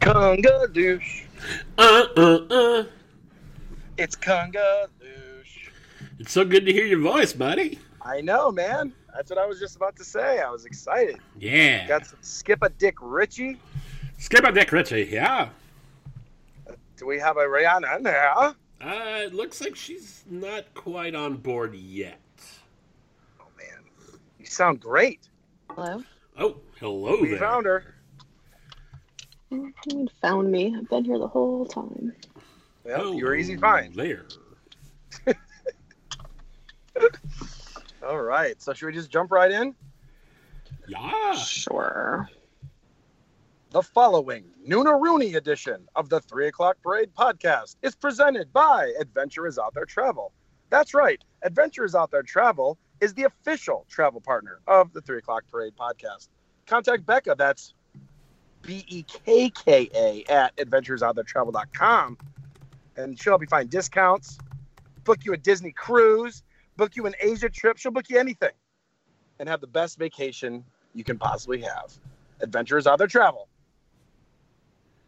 Conga douche. Uh, uh, uh. It's Conga douche. It's so good to hear your voice, buddy. I know, man. That's what I was just about to say. I was excited. Yeah. Got some Skip a Dick Richie. Skip a Dick Ritchie, yeah. Do we have a Rhiannon in there? Uh, it looks like she's not quite on board yet. Oh man, you sound great. Hello. Oh, hello We there. found her. You found me. I've been here the whole time. Yep, Oh, you were easy to find. There. All right. So should we just jump right in? Yeah. Sure. The following Nuna Rooney edition of the Three O'clock Parade podcast is presented by Adventure is Out There Travel. That's right, Adventure is Out There Travel is the official travel partner of the Three O'clock Parade podcast. Contact Becca, that's B E K K A at adventuresouttheretravel.com, and she'll help you find discounts, book you a Disney cruise, book you an Asia trip. She'll book you anything and have the best vacation you can possibly have. Adventure is Out There Travel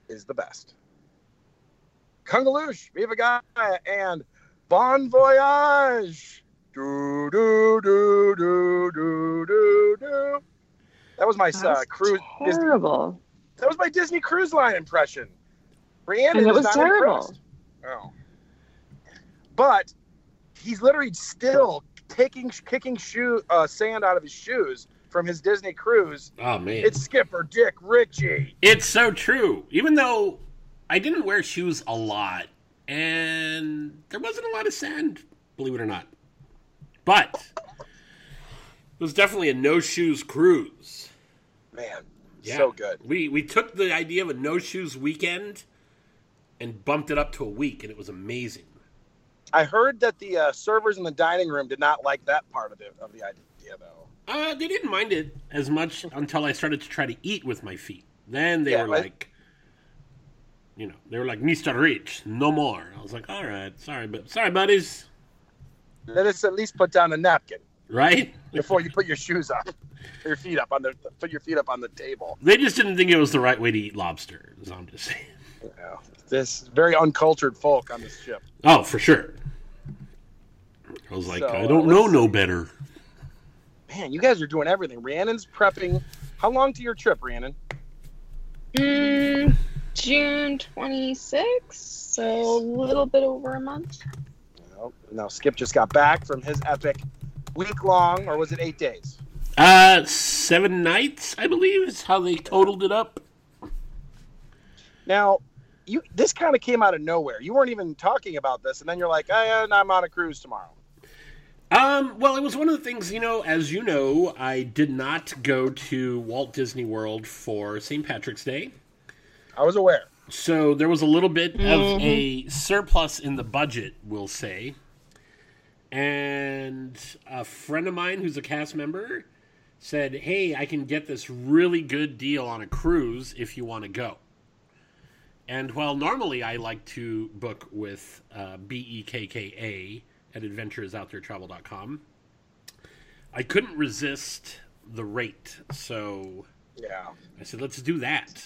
is the best. Kungaloosh, Viva Gaia, and Bon Voyage. Do, do, do, do, do, do, do. That was my uh, cruise. Disney, terrible. That was my Disney Cruise Line impression. Rhiannon And it is was terrible. impressed. Oh. But he's literally still taking, kicking shoe, uh, sand out of his shoes from his Disney cruise. Oh man. It's Skipper Dick Ritchie. It's so true. Even though I didn't wear shoes a lot, and there wasn't a lot of sand, believe it or not. But it was definitely a no shoes cruise. Man, Yeah. so good. We we took the idea of a no shoes weekend and bumped it up to a week, and it was amazing. I heard that the uh, servers in the dining room did not like that part of the of the idea, though. Uh, they didn't mind it as much until I started to try to eat with my feet. Then they Yeah, were like- like, you know, they were like, "Mister Rich, no more." I was like, "All right, sorry, but sorry, buddies." Let us at least put down a napkin Right? before you put your shoes up, your feet up on the put your feet up on the table. They just didn't think it was the right way to eat lobster. Is all I'm just saying. You know, this very uncultured folk on this ship. Oh, for sure. I was like, So, I uh, don't know no better. Man, you guys are doing everything. Rhiannon's prepping. How long to your trip, Rhiannon? Mm, June 26th, so a little bit over a month. No, no. Skip just got back from his epic week long, or was it eight days? Uh, seven nights, I believe, is how they totaled it up. Now, you this kind of came out of nowhere. You weren't even talking about this, and then you're like, "Oh, yeah, I'm on a cruise tomorrow." Um, well, it was one of the things, you know, as you know, I did not go to Walt Disney World for St. Patrick's Day. I was aware. So there was a little bit of a surplus in the budget, we'll say. And a friend of mine who's a cast member said, Hey, I can get this really good deal on a cruise if you want to go. And while normally I like to book with uh, B E K K A at adventuresouttheretravel.com, I couldn't resist the rate. So Yeah. I said, Let's do that.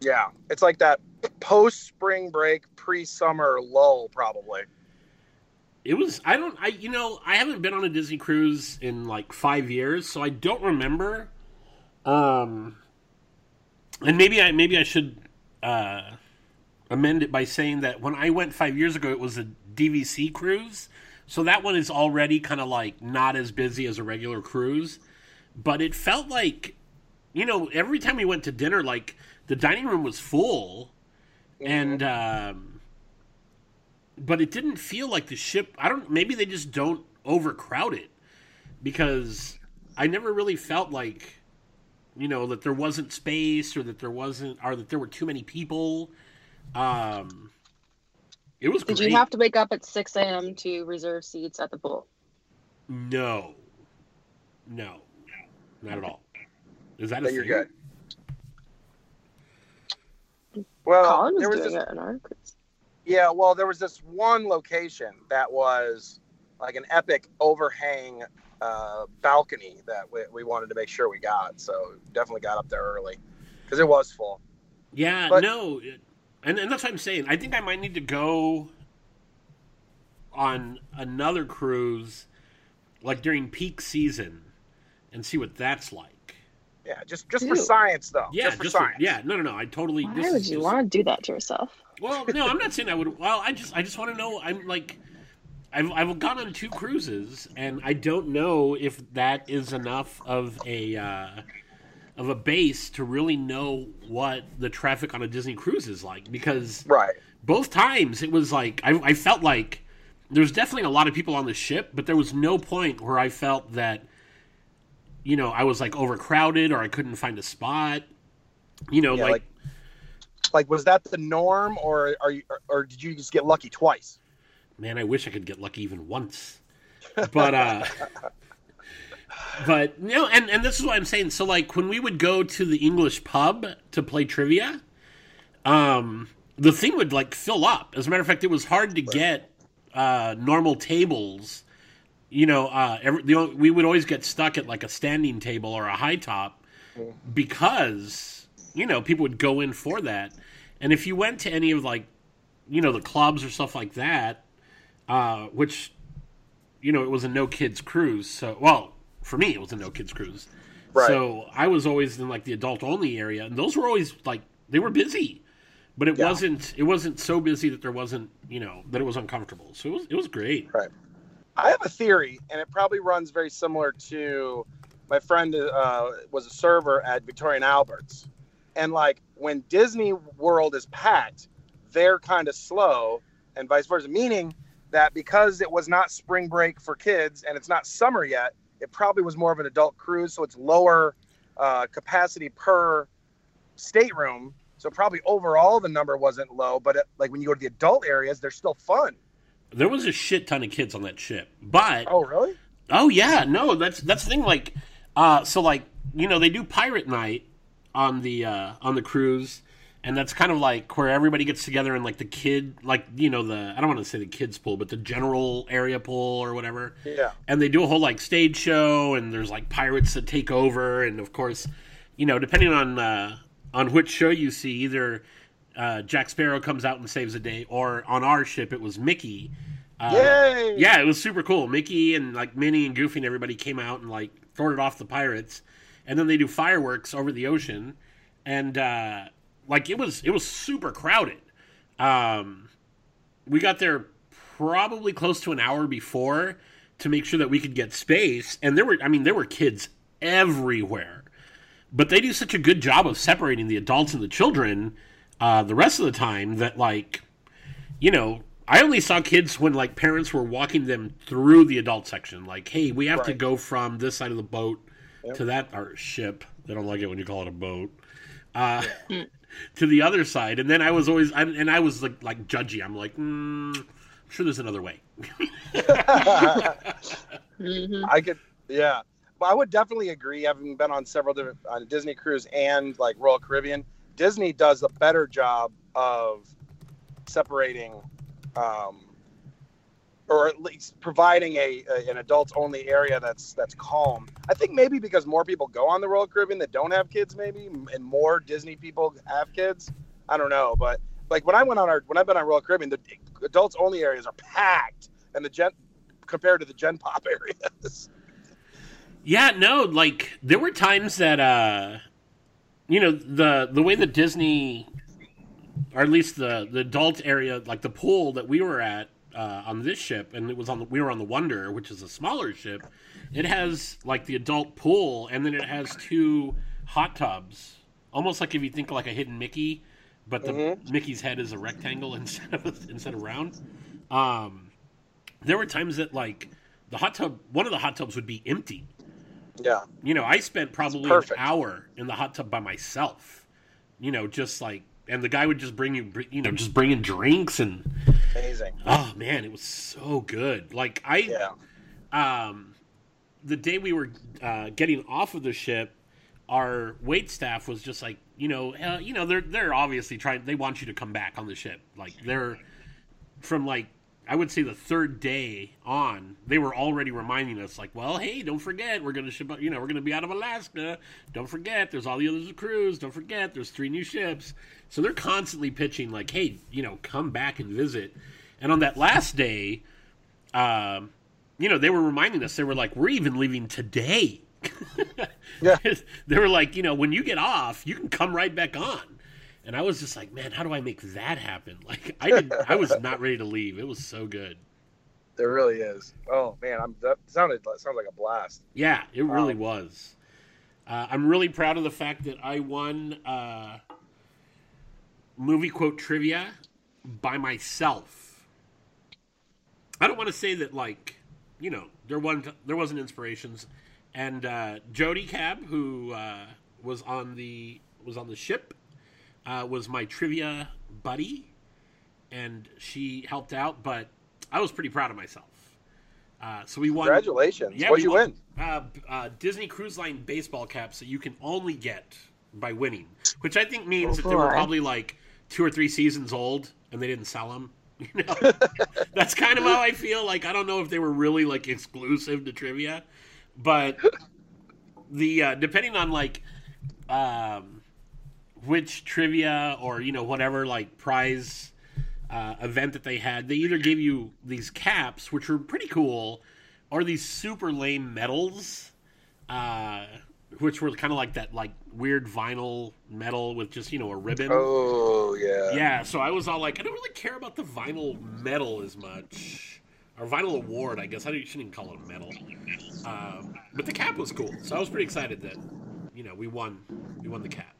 Yeah, it's like that post spring break, pre summer lull, probably. It was I don't I you know I haven't been on a Disney cruise in like five years, so I don't remember. Um, and maybe I maybe I should uh, amend it by saying that when I went five years ago, it was a DVC cruise, so that one is already kind of like not as busy as a regular cruise, but it felt like, you know, every time we went to dinner, like the dining room was full, and. Um, but it didn't feel like the ship i don't maybe they just don't overcrowd it because i never really felt like you know that there wasn't space or that there wasn't or that there were too many people um it was Did great you have to wake up at 6 a.m. to reserve seats at the pool? no no not at all is that a Then you're thing? good. Well, Colin was there was doing this, it in our cruise. Yeah. Well, there was this one location that was like an epic overhang uh, balcony that we, we wanted to make sure we got. So definitely got up there early. because it was full. Yeah, But- no, and and that's what I'm saying. I think I might need to go on another cruise, like during peak season, and see what that's like. Yeah, just just for science though. Yeah, just for just for- science. yeah, no, no, no. I totally. Why this would you just- want to do that to yourself? Well, no, I'm not saying I would. Well, I just, I just want to know. I'm like, I've, I've gone on two cruises, and I don't know if that is enough of a, uh, of a base to really know what the traffic on a Disney cruise is like. Because Right. both times it was like, I, I felt like there was definitely a lot of people on the ship, but there was no point where I felt that, you know, I was like overcrowded or I couldn't find a spot. You know, Yeah, like like like was that the norm or are you or, did you just get lucky twice? man, I wish I could get lucky even once. But uh but you know, and and this is what I'm saying. So like when we would go to the English pub to play trivia, um the thing would like fill up. As a matter of fact, it was hard to get uh normal tables. You know, uh every, the, we would always get stuck at like a standing table or a high top because you know people would go in for that. And if you went to any of like you know the clubs or stuff like that, uh, which you know it was a no kids cruise. So well, for me it was a no kids cruise. Right. So I was always in like the adult only area, and those were always like they were busy, but it Yeah. wasn't it wasn't so busy that there wasn't you know that it was uncomfortable. So it was it was great. Right. I have a theory, and it probably runs very similar to my friend uh, was a server at Victoria and Albert's, and like when Disney World is packed, they're kind of slow, and vice versa. Meaning that because it was not spring break for kids and it's not summer yet, it probably was more of an adult cruise, so it's lower uh, capacity per stateroom. So probably overall the number wasn't low, but it, like when you go to the adult areas, they're still fun. There was a shit ton of kids on that ship, but Oh, really? Oh yeah, no, that's that's the thing. Like, uh, so like you know they do pirate night on the uh, on the cruise, and that's kind of like where everybody gets together and like the kid, like you know the I don't want to say the kids pool, but the general area pool or whatever. Yeah. And they do a whole like stage show, and there's like pirates that take over, and of course, you know depending on uh, on which show you see, either uh, Jack Sparrow comes out and saves the day, or on our ship it was Mickey. Uh, Yay! yeah, it was super cool. Mickey and like Minnie and Goofy and everybody came out and like thwarted off the pirates, and then they do fireworks over the ocean, and uh, like it was it was super crowded. Um, we got there probably close to an hour before to make sure that we could get space, and there were I mean there were kids everywhere, but they do such a good job of separating the adults and the children uh, the rest of the time that like you know, I only saw kids when like parents were walking them through the adult section. Like, hey, we have to go from this side of the boat Yep. to that or ship. They don't like it when you call it a boat. Uh, to the other side, and then I was always, I, and I was like, like judgy. I'm like, mm, I'm sure there's another way. hmm I could, yeah. But I would definitely agree. Having been on several different on Disney cruise and like Royal Caribbean, Disney does a better job of separating, um, or at least providing a, a an adults only area that's that's calm. I think maybe because more people go on the Royal Caribbean that don't have kids, maybe, and more Disney people have kids. I don't know, but like when I went on our when I've been on Royal Caribbean, the adults only areas are packed, and the gen compared to the Gen Pop areas. Yeah, no, like there were times that uh you know, the the way that Disney or at least the the adult area, like the pool that we were at uh, on this ship and it was on the we were on the Wonder, which is a smaller ship. It has like the adult pool and then it has two hot tubs. Almost like if you think like a hidden Mickey, but the Mhm. Mickey's head is a rectangle instead of instead of round. Um there were times that like the hot tub one of the hot tubs would be empty Yeah, you know, I spent probably an hour in the hot tub by myself. You know, just like, and the guy would just bring you, you know, just bring in drinks and, amazing. oh man, it was so good. Like I, Yeah, um, the day we were uh, getting off of the ship, our wait staff was just like, you know, uh, you know, they're they're obviously trying. They want you to come back on the ship. Like they're from like I would say the third day on, they were already reminding us, like, well, hey, don't forget, we're gonna ship, you know, we're gonna be out of Alaska. Don't forget, there's all the other crews. Don't forget, there's three new ships. So they're constantly pitching, like, hey, you know, come back and visit. And on that last day, um, you know, they were reminding us, they were like, we're even leaving today. Yeah. they were like, you know, when you get off, you can come right back on. And I was just like, man, how do I make that happen? Like, I did, I was not ready to leave. It was so good. There really is. Oh man, I'm that sounded sounds like a blast. Yeah, it really was. Uh, I'm really proud of the fact that I won uh, movie quote trivia by myself. I don't want to say that like you know there wasn't there wasn't inspirations, and uh, Jody Cab who uh, was on the was on the ship uh, was my trivia buddy, and she helped out. But I was pretty proud of myself. Uh, so we won. Congratulations. Yeah, What'd we you won- win? Uh, uh, Disney Cruise Line baseball caps that you can only get by winning, which I think means Oh, that they were boy. probably like two or three seasons old and they didn't sell them. You know, that's kind of how I feel. Like I don't know if they were really like exclusive to trivia, but the uh, depending on like um, which trivia or you know whatever like prize uh, event that they had, they either gave you these caps, which were pretty cool, or these super lame medals, uh, which were kind of like that like weird vinyl metal with just you know a ribbon. Oh yeah. Yeah, so I was all like, I don't really care about the vinyl medal as much. Or vinyl award, I guess. I shouldn't even call it a medal. Um, but the cap was cool, so I was pretty excited that, you know, we won. We won the cap.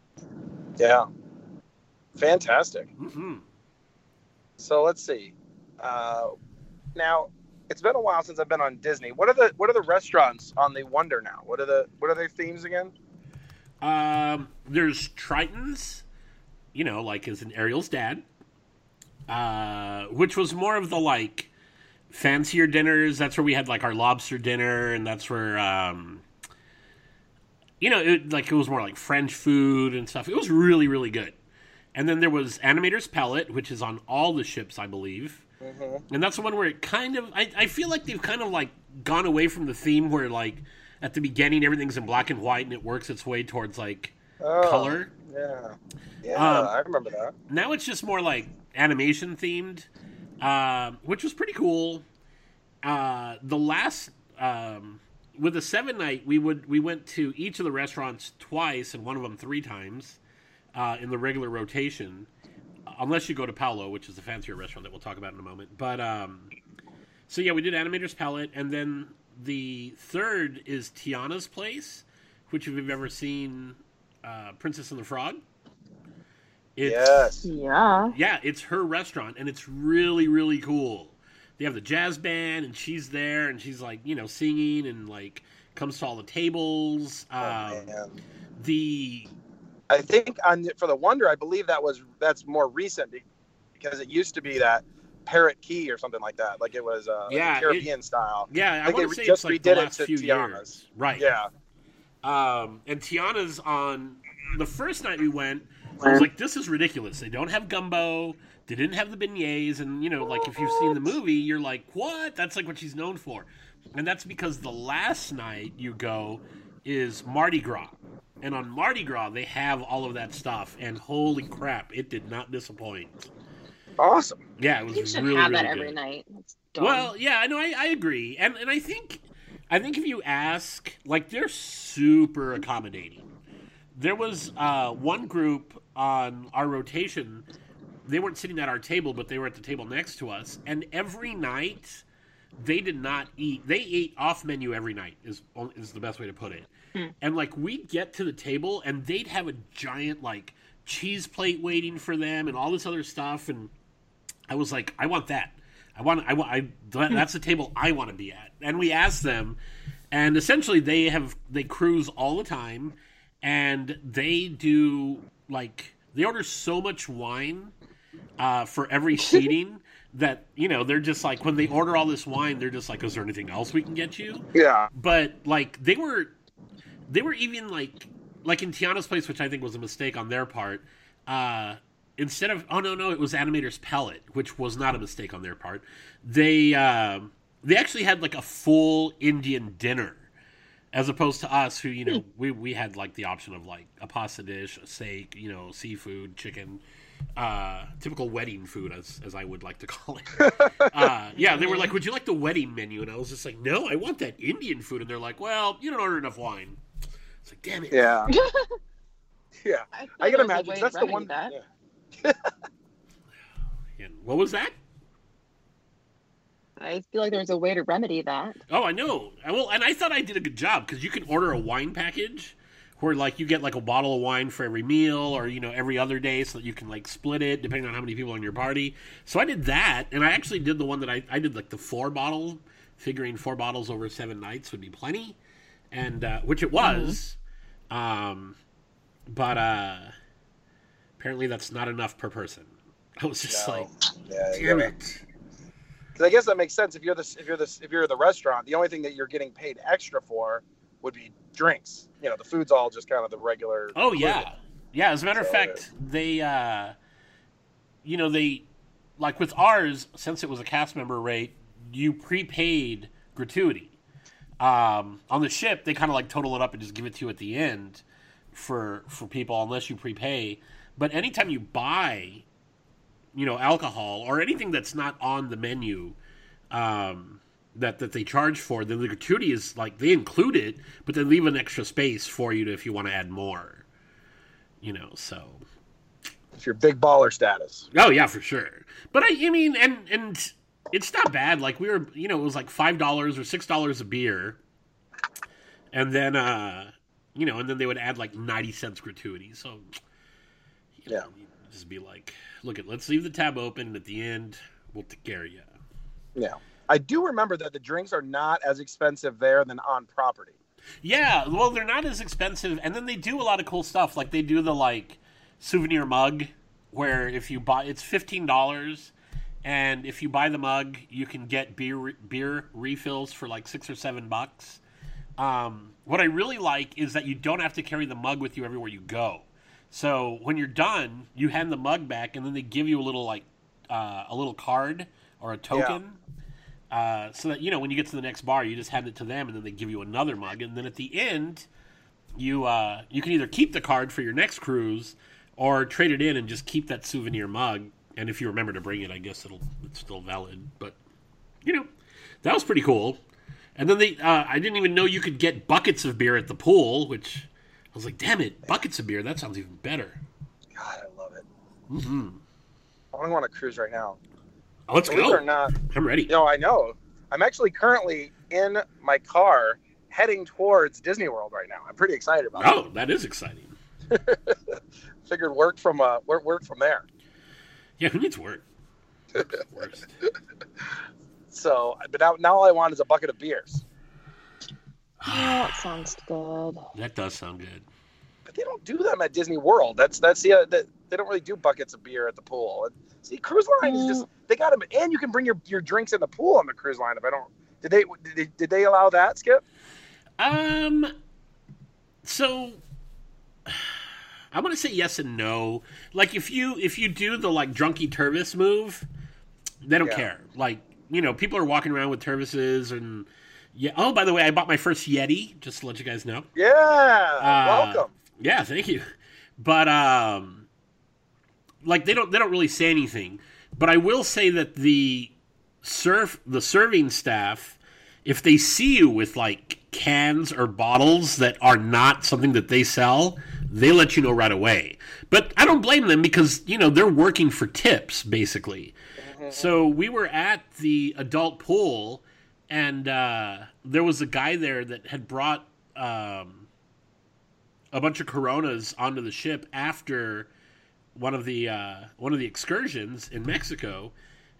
Yeah. Fantastic. hmm So let's see. Uh, now it's been a while since I've been on Disney. What are the what are the restaurants on the Wonder now? What are the what are their themes again? Um, there's Triton's, you know, like as in Ariel's dad, uh, which was more of the like fancier dinners. That's where we had like our lobster dinner, and that's where, um, you know, it, like it was more like French food and stuff. It was really, really good. And then there was Animator's Palette, which is on all the ships, I believe. Mm-hmm. And that's the one where it kind of, I, I feel like they've kind of like gone away from the theme where like at the beginning everything's in black and white and it works its way towards like Oh, color. Yeah. Yeah, Um, I remember that. Now it's just more like animation themed, um, which was pretty cool. Uh, the last um, with the seven night, we would we went to each of the restaurants twice, and one of them three times uh, in the regular rotation. Unless you go to Palo, which is a fancier restaurant that we'll talk about in a moment. But um, so yeah, we did Animator's Palette, and then the third is Tiana's Place, which if you've ever seen uh, Princess and the Frog. It's, yes. Yeah. yeah, it's her restaurant, and it's really, really cool. They have the jazz band, and she's there, and she's like, you know, singing and like comes to all the tables. Oh, Um, man. the I think on the, for the Wonder, I believe that was that's more recent because it used to be that Parrot Cay or something like that. Like it was uh, like Yeah, it- Caribbean style. yeah, I, think want they to say just it's like the redid it last to few Tiana's. years, right? Yeah. Um, and Tiana's on the first night we went. I was like, this is ridiculous. They don't have gumbo. They didn't have the beignets, and you know, like if you've seen the movie, you're like, what? That's like what she's known for, and that's because the last night you go is Mardi Gras, and on Mardi Gras they have all of that stuff, and holy crap, it did not disappoint. Awesome. Yeah, it was You should really, have really that good. every night. That's dumb. Well, yeah, I know. I, I agree, and and I think, I think if you ask, like, they're super accommodating. There was uh, one group on our rotation. They weren't sitting at our table, but they were at the table next to us, and every night they did not eat. They ate off menu every night. Is is the best way to put it. Hmm. And like we'd get to the table, and they'd have a giant like cheese plate waiting for them, and all this other stuff, and I was like, I want that. I want. I want. I. That's the table I want to be at. And we asked them, and essentially they have they cruise all the time, and they do like they order so much wine uh, for every seating that you know they're just like when they order all this wine, they're just like, is there anything else we can get you? Yeah. but like they were they were even like like in Tiana's place which I think was a mistake on their part uh instead of oh no no it was Animator's Palette, which was not a mistake on their part. They uh, they actually had like a full Indian dinner, as opposed to us who you know we we had like the option of like a pasta dish, a steak, you know, seafood, chicken. Uh, typical wedding food, as as I would like to call it. uh, yeah, they were like, "Would you like the wedding menu?" And I was just like, "No, I want that Indian food." And they're like, "Well, you don't order enough wine." It's like, damn it. Yeah. yeah. I, I can imagine that's the one. That. yeah. And what was that? I feel like there's a way to remedy that. Oh, I know. Well, and I thought I did a good job because you can order a wine package where like you get like a bottle of wine for every meal or you know every other day so that you can like split it depending on how many people are in your party. So I did that and I actually did the one that I I did like the four bottle, figuring four bottles over seven nights would be plenty, and uh, which it was. Um, but uh, apparently that's not enough per person. I was just No. like, Yeah. damn it. 'cause I guess that makes sense. If you're the if you're the if you're the restaurant, the only thing that you're getting paid extra for would be drinks. You know, the food's all just kind of the regular. Oh yeah, yeah. As a matter of So, fact, they, uh, you know, they like with ours since it was a cast member rate, you prepaid gratuity. Um, on the ship, they kind of like total it up and just give it to you at the end for for people unless you prepay. But anytime you buy, you know, alcohol or anything that's not on the menu, um, that that they charge for, then the gratuity is like they include it, but they leave an extra space for you to if you want to add more. You know, so If you're big baller status. oh yeah, for sure. But I, I mean, and and it's not bad. Like we were, you know, it was like five dollars or six dollars a beer, and then uh, you know, and then they would add like ninety cents gratuity. So you know, Yeah. just be like, look, it, let's leave the tab open, and at the end, we'll take care of you. Yeah. I do remember that the drinks are not as expensive there than on property. Yeah, well, they're not as expensive, and then they do a lot of cool stuff. Like they do the like souvenir mug, where if you buy, it's fifteen dollars, and if you buy the mug, you can get beer beer refills for like six or seven bucks. Um, what I really like is that you don't have to carry the mug with you everywhere you go. So when you're done, you hand the mug back, and then they give you a little like uh, a little card or a token. Uh, so that you know when you get to the next bar, you just hand it to them, and then they give you another mug, and then at the end, you uh, you can either keep the card for your next cruise, or trade it in and just keep that souvenir mug. And if you remember to bring it, I guess it'll it's still valid. But you know, that was pretty cool. And then they, uh, I didn't even know you could get buckets of beer at the pool, which I was like, damn it, buckets of beer, that sounds even better. God, I love it. hmm I want to cruise right now. Let's Believe it or go. not, I'm ready. you know, I know. I'm actually currently in my car heading towards Disney World right now. I'm pretty excited about it. Oh, that is exciting. Figured work from uh work work from there. Yeah, who needs work? Worst. So, but now now all I want is a bucket of beers. Oh, that sounds good. That does sound good. But they don't do them at Disney World. That's that's the uh, that they don't really do buckets of beer at the pool. And see, cruise line is just they got them, and you can bring your, your drinks in the pool on the cruise line. If I don't, did they did they, did they allow that, Skip? Um, so I'm gonna say yes and no. Like if you if you do the like drunky Tervis move, they don't Yeah. care. Like you know, people are walking around with Tervises and yeah. Oh, by the way, I bought my first Yeti. Just to let you guys know. Yeah, Uh, welcome. Yeah, thank you. But um like they don't they don't really say anything. But I will say that the serve the serving staff if they see you with like cans or bottles that are not something that they sell, they let you know right away. But I don't blame them because, you know, they're working for tips basically. So we were at the adult pool and uh, there was a guy there that had brought um, a bunch of Coronas onto the ship after one of the uh, one of the excursions in Mexico,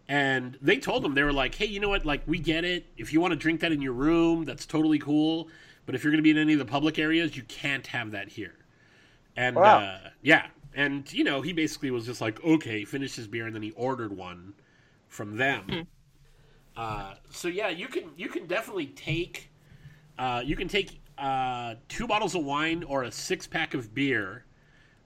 and they told him they were like, "Hey, you know what? Like, we get it. If you want to drink that in your room, that's totally cool. But if you're going to be in any of the public areas, you can't have that here." And Wow. uh, yeah, and you know, he basically was just like, "Okay," finished his beer, and then he ordered one from them. Uh, so yeah, you can you can definitely take uh, you can take uh, two bottles of wine or a six pack of beer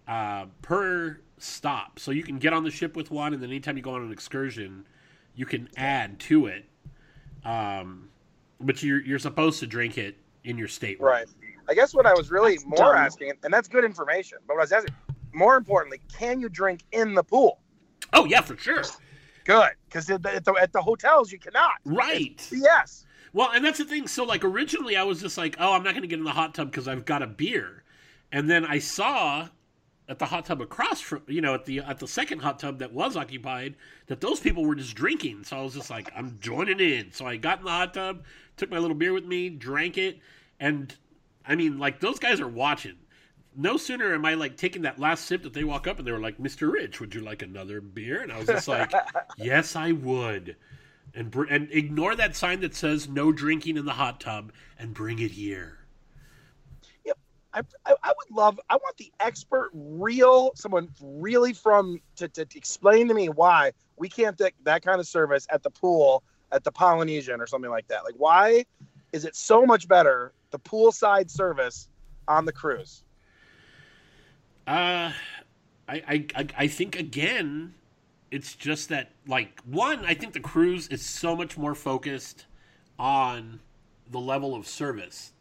uh, per stop. So you can get on the ship with one, and then anytime you go on an excursion, you can add to it. Um, but you're you're supposed to drink it in your state. Right. I guess what I was really That's more dumb. asking, and that's good information, but what I was asking, more importantly, can you drink in the pool? Oh yeah, for sure. Good, because at, the- at the, at the hotels you cannot. Right. Yes. Well, and that's the thing. So, like, originally I was just like, oh, I'm not going to get in the hot tub because I've got a beer. And then I saw at the hot tub across from, you know, at the at the second hot tub that was occupied, that those people were just drinking. So I was just like, I'm joining in. So I got in the hot tub, took my little beer with me, drank it, and I mean, like, those guys are watching. No sooner am I like taking that last sip that they walk up and they were like, Mr. Rich, would you like another beer? And I was just like, yes, I would and br- and ignore that sign that says no drinking in the hot tub and bring it here. I, I, I would love, I want the expert, real, someone really from, to, to, to explain to me why we can't take that kind of service at the pool at the Polynesian or something like that. Like, why is it so much better, the poolside service on the cruise? Uh, I, I I I think again, it's just that like one, I think the cruise is so much more focused on the level of service,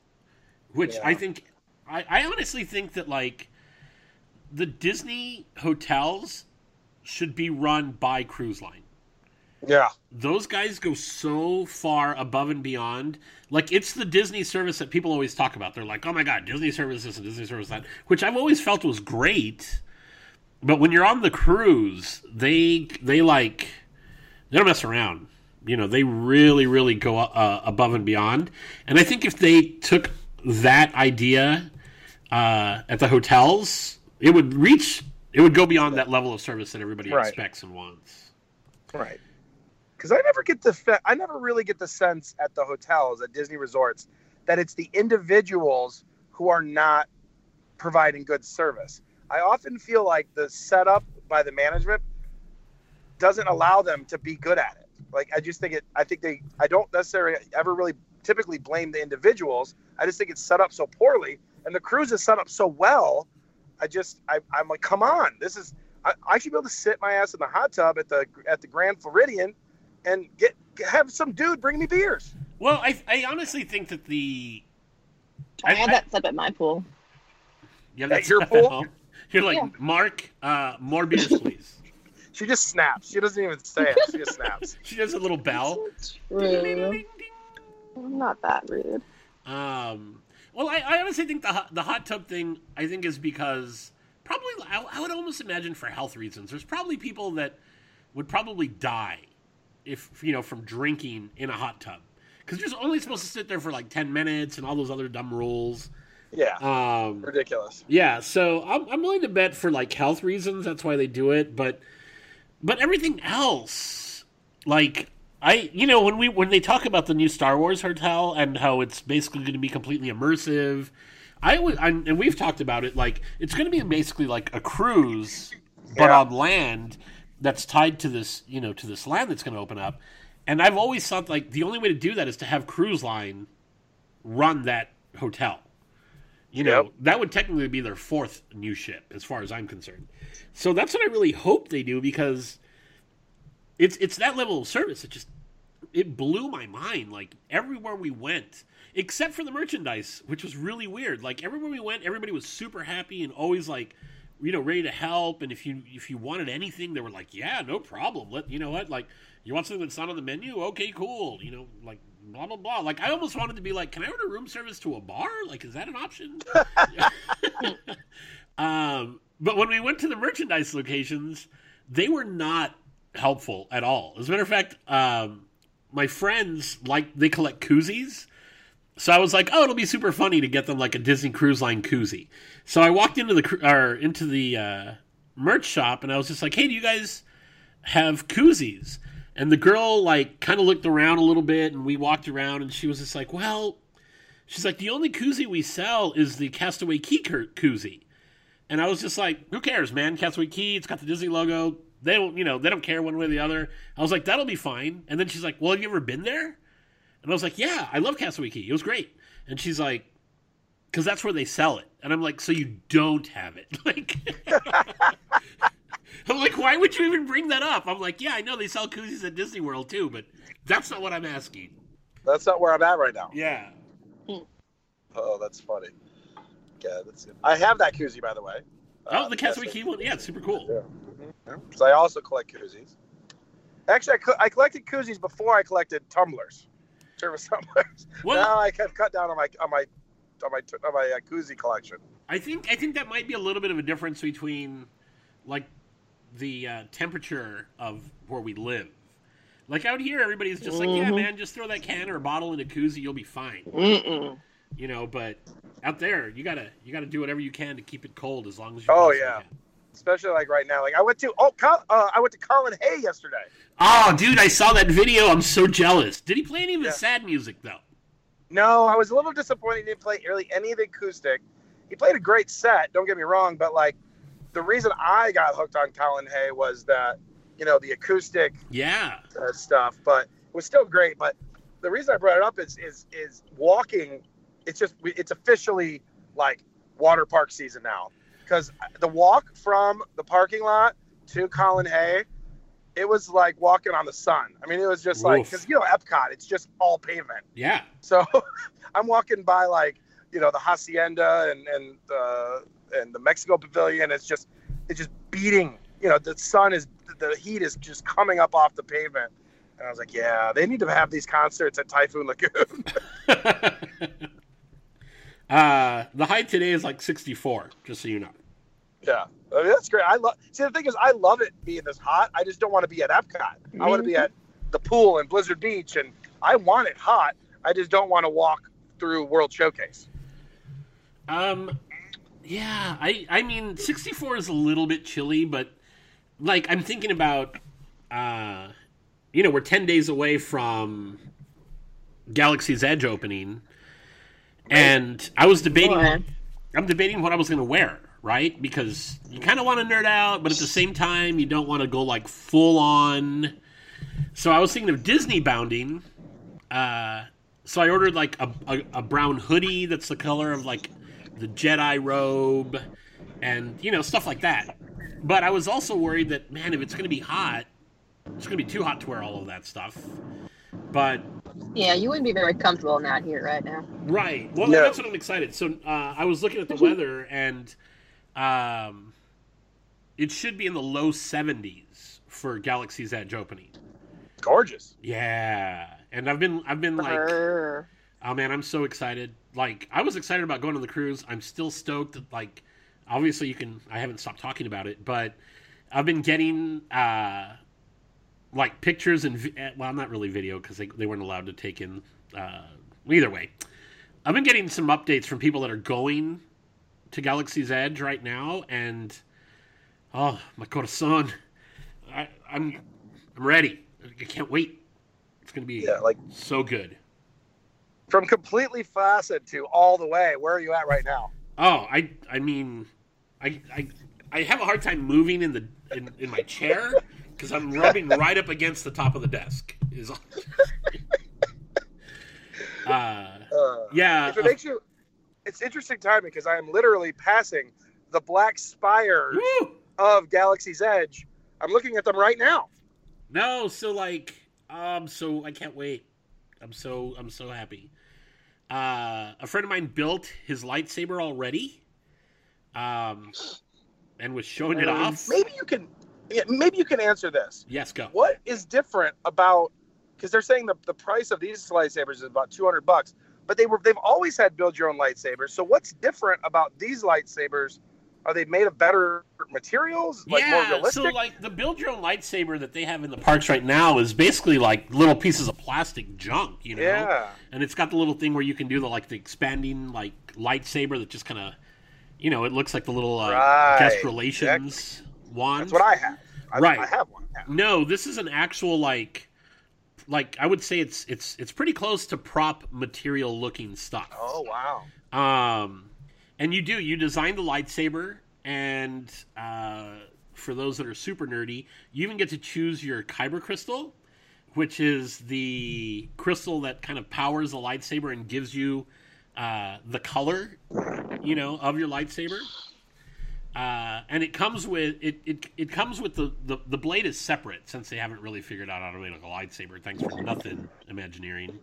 which Yeah. I think I, I honestly think that like the Disney hotels should be run by cruise line. Yeah. those guys go so far above and beyond. Like it's the Disney service that people always talk about. They're like, "Oh my god, Disney service this and Disney service that," which I've always felt was great. But when you're on the cruise, they they like they don't mess around. You know, they really really go uh, above and beyond. And I think if they took that idea uh, at the hotels, it would reach it would go beyond that level of service that everybody Right. expects and wants. Right. Because I never get the fe- I never really get the sense at the hotels at Disney resorts that it's the individuals who are not providing good service. I often feel like the setup by the management doesn't allow them to be good at it. Like I just think it. I think they. I don't necessarily ever really typically blame the individuals. I just think it's set up so poorly, and the cruise is set up so well. I just I, I'm like, come on, this is. I, I should be able to sit my ass in the hot tub at the at the Grand Floridian, and get have some dude bring me beers. Well, I, I honestly think that the I, I- had that set at my pool. yeah, At your pool? You're like Yeah. Mark, uh, more beers, please. She just snaps. She doesn't even say it. She just snaps. She does a little bell. That's True. I'm not that rude. Um, well, I, I honestly think the hot- the hot tub thing I think is because probably I, I would almost imagine for health reasons. There's probably people that would probably die if you know from drinking in a hot tub because you're only supposed to sit there for like ten minutes and all those other dumb rules. Yeah, Um, ridiculous. Yeah, so I'm, I'm willing to bet for like health reasons that's why they do it, but but everything else, like I, you know, when we when they talk about the new Star Wars hotel and how it's basically going to be completely immersive, I would, I, and we've talked about it, like it's going to be basically like a cruise, but Yeah. on land that's tied to this, you know, to this land that's going to open up. And I've always thought like the only way to do that is to have Cruise Line run that hotel. You know, Yep. that would technically be their fourth new ship, as far as I'm concerned. So that's what I really hope they do because it's it's that level of service. It just it blew my mind. Like everywhere we went, except for the merchandise, which was really weird. Like everywhere we went, everybody was super happy and always like, you know, ready to help. And if you if you wanted anything, they were like, yeah, no problem. Let you know what, like you want something that's not on the menu? Okay, cool. You know, like blah blah blah. Like I almost wanted to be like, can I order room service to a bar? Like, is that an option? um, but when we went to the merchandise locations, they were not helpful at all. As a matter of fact, um, my friends like they collect koozies. So I was like, "Oh, it'll be super funny to get them like a Disney Cruise Line koozie." So I walked into the or into the uh, merch shop and I was just like, "Hey, do you guys have koozies?" And the girl like kind of looked around a little bit, and we walked around, and she was just like, "Well," she's like, "The only koozie we sell is the Castaway Cay koozie." And I was just like, "Who cares, man? Castaway Cay, it's got the Disney logo. They don't, you know, they don't care one way or the other." I was like, "That'll be fine." And then she's like, "Well, have you ever been there?" And I was like, "Yeah, I love Castaway Cay. It was great." And she's like, because that's where they sell it. And I'm like, so you don't have it? Like, I'm like, why would you even bring that up? I'm like, yeah, I know they sell koozies at Disney World too, but that's not what I'm asking. That's not where I'm at right now. Yeah. Oh, that's funny. Yeah, that's good. I have that koozie, by the way. Oh, Uh, the Castaway Cay one. Yeah, it's super cool. Yeah. Because I also collect koozies. Actually, I, co- I collected koozies before I collected tumblers, service tumblers. Well, now I have cut down on my on my on my on my uh, koozie collection. I think I think that might be a little bit of a difference between like the uh, temperature of where we live. Like out here, everybody's just like, yeah, Mhm. man, just throw that can or a bottle in a koozie, you'll be fine. Mm-mm. You know, but out there, you gotta you gotta do whatever you can to keep it cold as long as you. Oh, yeah. can. Especially like right now. Like I went to oh Col- uh, I went to Colin Hay yesterday. Oh, dude, I saw that video. I'm so jealous. Did he play any of his Yeah. sad music though? No, I was a little disappointed he didn't play really any of the acoustic. He played a great set, don't get me wrong, but like the reason I got hooked on Colin Hay was that, you know, the acoustic Yeah. uh, stuff, but it was still great. But the reason I brought it up is is is walking. It's just it's officially like water park season now because the walk from the parking lot to Colin Hay, it was like walking on the sun. I mean, it was just like because you know Epcot, it's just all pavement. Yeah. So I'm walking by like you know the hacienda and and uh, and the Mexico Pavilion. It's just it's just beating. You know the sun is the heat is just coming up off the pavement. And I was like, yeah, they need to have these concerts at Typhoon Lagoon. uh, the high today is like 64, just so you know. Yeah, I mean, that's great. I love. See, the thing is, I love it being this hot. I just don't want to be at Epcot. I want to be at the pool and Blizzard Beach, and I want it hot. I just don't want to walk through World Showcase. Um, yeah, I I mean, 64 is a little bit chilly, but like I'm thinking about, uh, you know, we're 10 days away from Galaxy's Edge opening, and I was debating. Boy. I'm debating what I was going to wear, right? Because you kind of want to nerd out, but at the same time, you don't want to go like full on. So I was thinking of Disney bounding. Uh, so I ordered like a, a, a brown hoodie that's the color of like the Jedi robe and, you know, stuff like that. But I was also worried that, man, if it's going to be hot, it's going to be too hot to wear all of that stuff. But Yeah, you wouldn't be very comfortable in that here right now. Right. Well, No. that's what I'm excited. So uh, I was looking at the weather, and um, it should be in the low 70s for Galaxy's Edge opening. Gorgeous. Yeah, and I've been I've been like, Brr. oh man, I'm so excited. Like I was excited about going on the cruise. I'm still stoked. Like, obviously you can. I haven't stopped talking about it, but I've been getting uh, like pictures and vi- eh, well, not really video because they they weren't allowed to take in. Uh, either way, I've been getting some updates from people that are going to Galaxy's Edge right now, and oh my corazon, I, I'm I'm ready. I can't wait. It's gonna be Yeah, like so good. from completely flaccid to all the way. Where are you at right now? Oh, I I mean, I I, I have a hard time moving in the in, in my chair because I'm rubbing right up against the top of the desk. Is uh, Uh, yeah, if it makes you, it's interesting timing because I am literally passing the black spires woo! of Galaxy's Edge. I'm looking at them right now. No, so like, um, so I can't wait. I'm so I'm so happy. Uh, a friend of mine built his lightsaber already, um, and was showing it off. Maybe you can, yeah, maybe you can answer this. Yes, go. What is different about? Because they're saying the, the price of these lightsabers is about 200 bucks, but they were they've always had build your own lightsabers. So what's different about these lightsabers? Are they made of better materials, like more yeah, realistic? so like the build your own lightsaber that they have in the parks right now is basically like little pieces of plastic junk, you know. yeah, And it's got the little thing where you can do the like the expanding like lightsaber that just kind of, you know, it looks like the little uh, Right, guest relations wand. that's what I have. I, Right. I have one. Yeah. No, this is an actual like, like I would say it's it's it's pretty close to prop material looking stuff. Oh wow. Um, and you do you design the lightsaber, and uh, for those that are super nerdy, you even get to choose your kyber crystal, which is the crystal that kind of powers the lightsaber and gives you uh, the color, you know, of your lightsaber. Uh, and it comes with it, it, it comes with the, the the blade is separate since they haven't really figured out how to make a lightsaber. Thanks for nothing, Imagineering.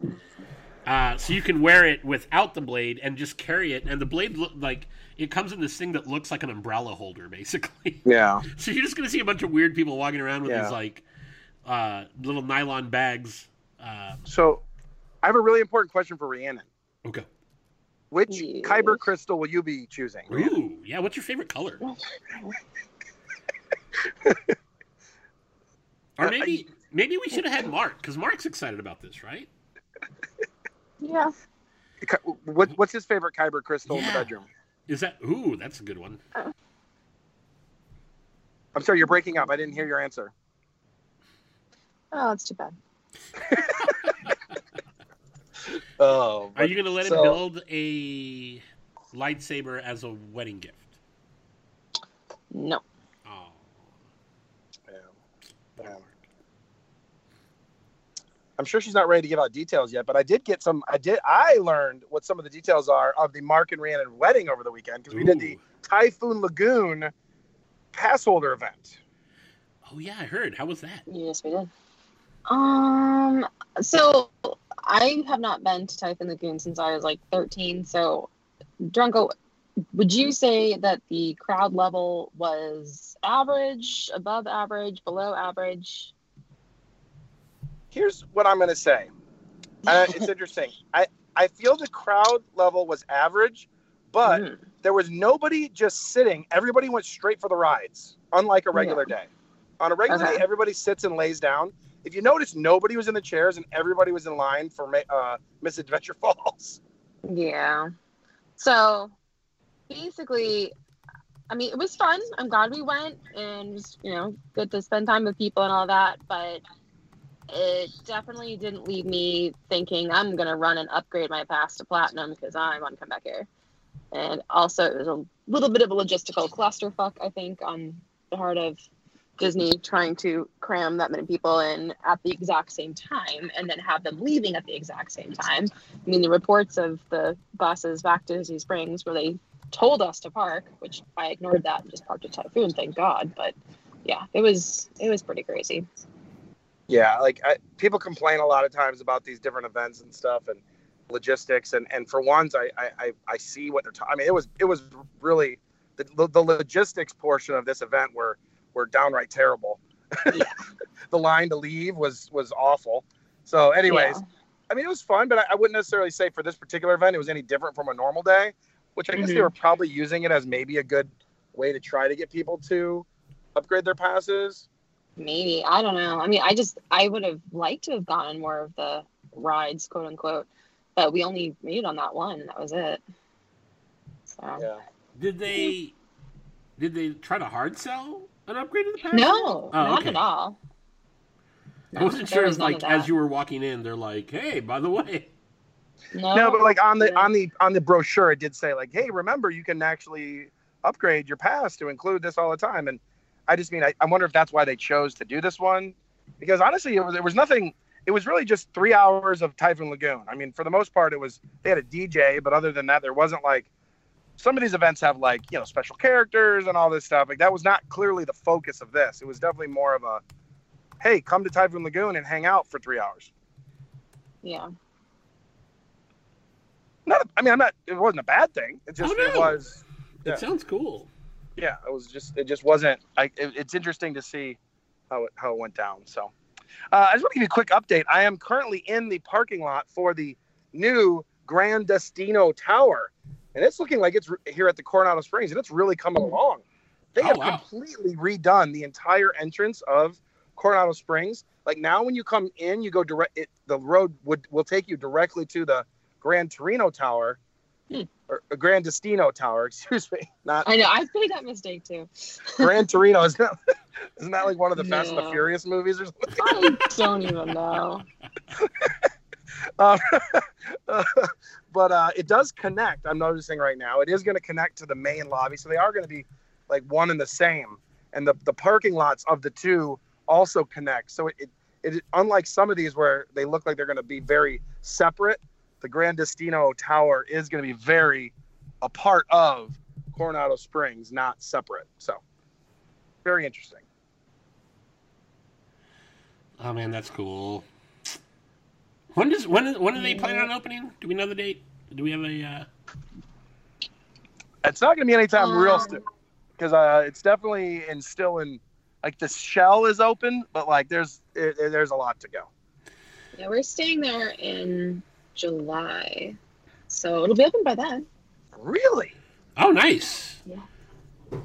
Uh, so you can wear it without the blade and just carry it, and the blade look like it comes in this thing that looks like an umbrella holder, basically. Yeah. So you're just gonna see a bunch of weird people walking around with Yeah. these like uh, little nylon bags. Uh, So, I have a really important question for Rhiannon. okay. Which Yes. kyber crystal will you be choosing? Ooh, yeah. What's your favorite color? Or Uh, maybe maybe we should have had Mark because Mark's excited about this, right? Yeah. Ky- What, what's his favorite kyber crystal in the bedroom? Is that ooh? That's a good one. I'm sorry, you're breaking up. I didn't hear your answer. Oh, that's too bad. Oh, Are you gonna let so- him build a lightsaber as a wedding gift? No. Oh, Yeah. I'm sure she's not ready to give out details yet, but I did get some. I did. I learned what some of the details are of the Mark and Rhiannon wedding over the weekend because we did the Typhoon Lagoon pass holder event. Oh yeah, I heard. How was that? Yes, we did. Um. So I have not been to Typhoon Lagoon since I was like 13. So, Drunko, would you say that the crowd level was average, above average, below average? Here's what I'm going to say. Uh, it's interesting. I I feel the crowd level was average, but Mm. there was nobody just sitting. Everybody went straight for the rides, unlike a regular day. On a regular Okay. day, everybody sits and lays down. If you notice, nobody was in the chairs and everybody was in line for uh, Miss Adventure Falls. Yeah. So basically, I mean, it was fun. I'm glad we went and you know, good to spend time with people and all that. But it definitely didn't leave me thinking I'm going to run and upgrade my pass to platinum because I want to come back here. And also, it was a little bit of a logistical clusterfuck, I think, on the heart of Disney trying to cram that many people in at the exact same time and then have them leaving at the exact same time. I mean, the reports of the buses back to Disney Springs where they told us to park, which I ignored that and just parked at Typhoon, thank God. But yeah, it was it was pretty crazy. Yeah, like I, people complain a lot of times about these different events and stuff and logistics, and and for ones, I I, I- see what they're talking. I mean, it was it was really the, the logistics portion of this event were were downright terrible. Yeah. the line to leave was was awful. So, anyways, Yeah. I mean, it was fun, but I, I wouldn't necessarily say for this particular event it was any different from a normal day. Which I guess they Mhm. were probably using it as maybe a good way to try to get people to upgrade their passes. Maybe I don't know. I mean, I just I would have liked to have gotten more of the rides, quote unquote, but we only made it on that one. That was it. So Yeah. Did they did they try to hard sell an upgrade to the pass? no, Oh, not okay. at all. I wasn't sure was if none like as you were walking in, they're like, "Hey, by the way." no, No, but like on the Yeah. on the on the brochure, it did say like, "Hey, remember you can actually upgrade your pass to include this all the time." And I just mean, I, I wonder if that's why they chose to do this one, because honestly, it was there was nothing. It was really just three hours of Typhoon Lagoon. I mean, for the most part, it was they had a DJ, but other than that, there wasn't like some of these events have like you know special characters and all this stuff. Like that was not clearly the focus of this. It was definitely more of a, hey, come to Typhoon Lagoon and hang out for three hours. yeah, Not, I mean, I'm not. It wasn't a bad thing. It just Oh, no. it was. It sounds cool. yeah, it was just it just wasn't. I, it, it's interesting to see how it how it went down. So, uh, I just want to give you a quick update. I am currently in the parking lot for the new Grand Destino Tower, and it's looking like it's re- here at the Coronado Springs, and it's really coming along. They Oh, have wow. completely redone the entire entrance of Coronado Springs. Like now, when you come in, you go direct. It, the road would will take you directly to the Grand Torino Tower. Hmm. Or uh, Grand Destino Tower, excuse me, not I know. I made that mistake too. Grand Torino isn't that, isn't that like one of the Fast and the Furious movies or something? I don't even know. Um, but uh, it does connect. I'm noticing right now it is going to connect to the main lobby, so they are going to be like one and the same. And the the parking lots of the two also connect. So it it, it unlike some of these where they look like they're going to be very separate. the Grand Destino Tower is going to be very a part of Coronado Springs, not separate. So, very interesting. Oh man, that's cool. When does when when are they planning on opening? Do we know the date? Do we have a? Uh... It's not going to be anytime real Um, soon because uh, it's definitely in still in like the shell is open, but like there's it, it- there's a lot to go. Yeah, we're staying there in July, so it'll be open by then. Really, Oh, nice. Yeah.